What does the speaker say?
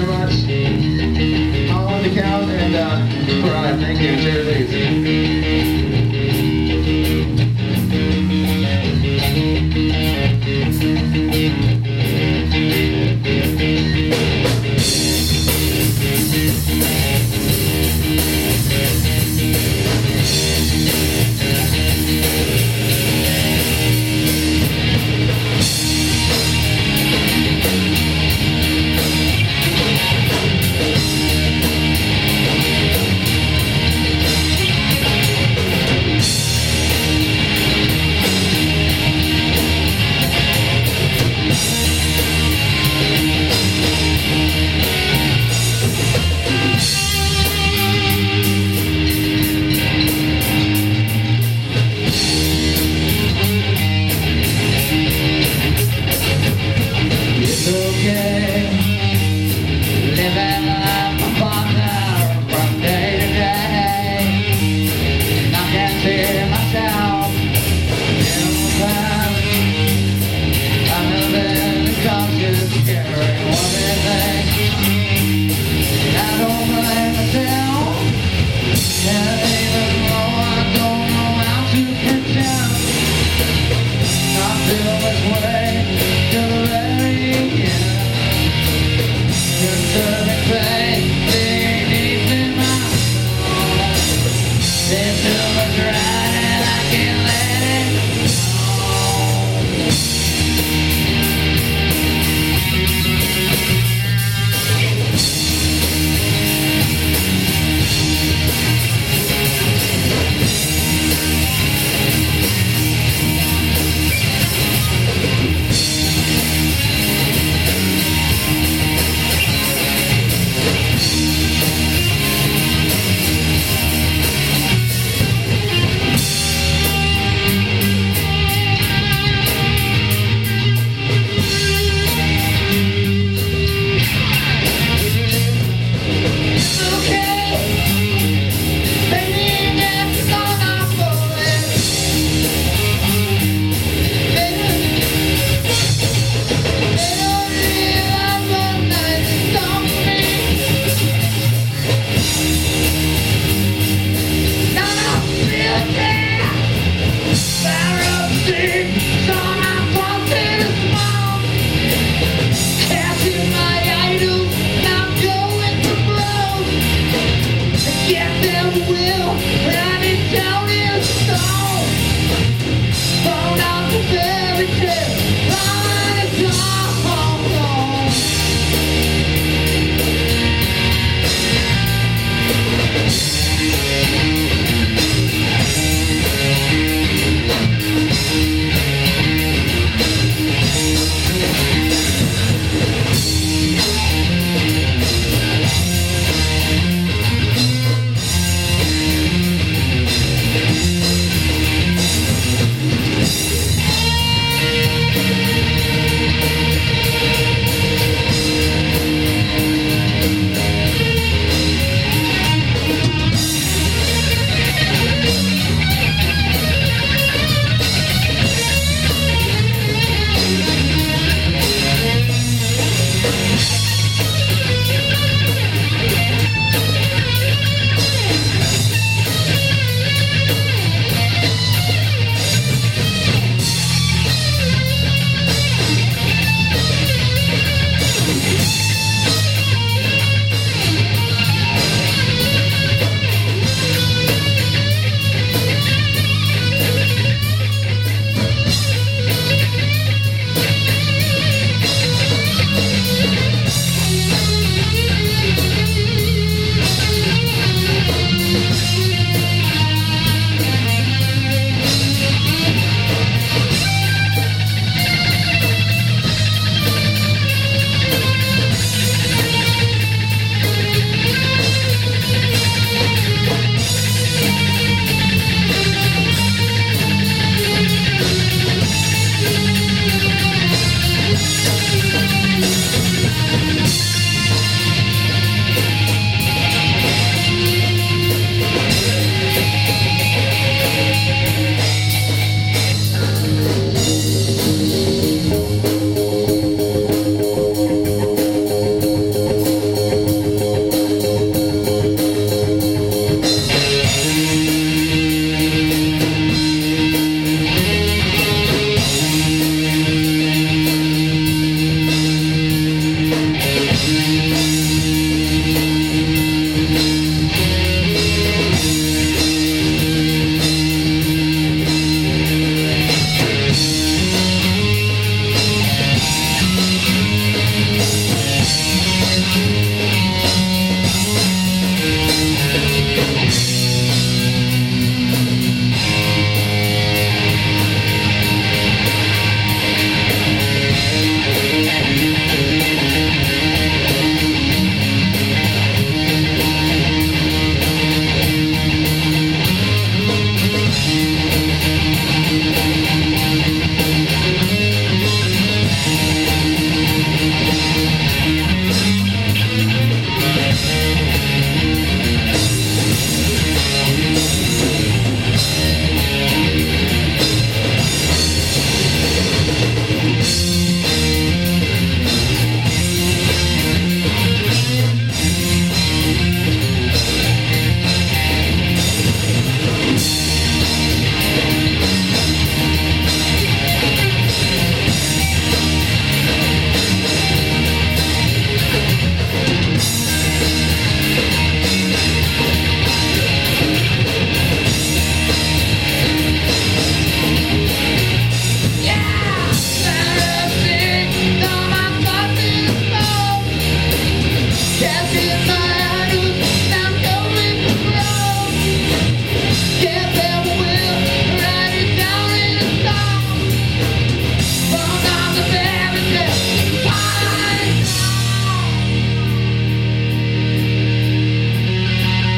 very much. I the and uh, Thank you. Cheers. feel this way Thank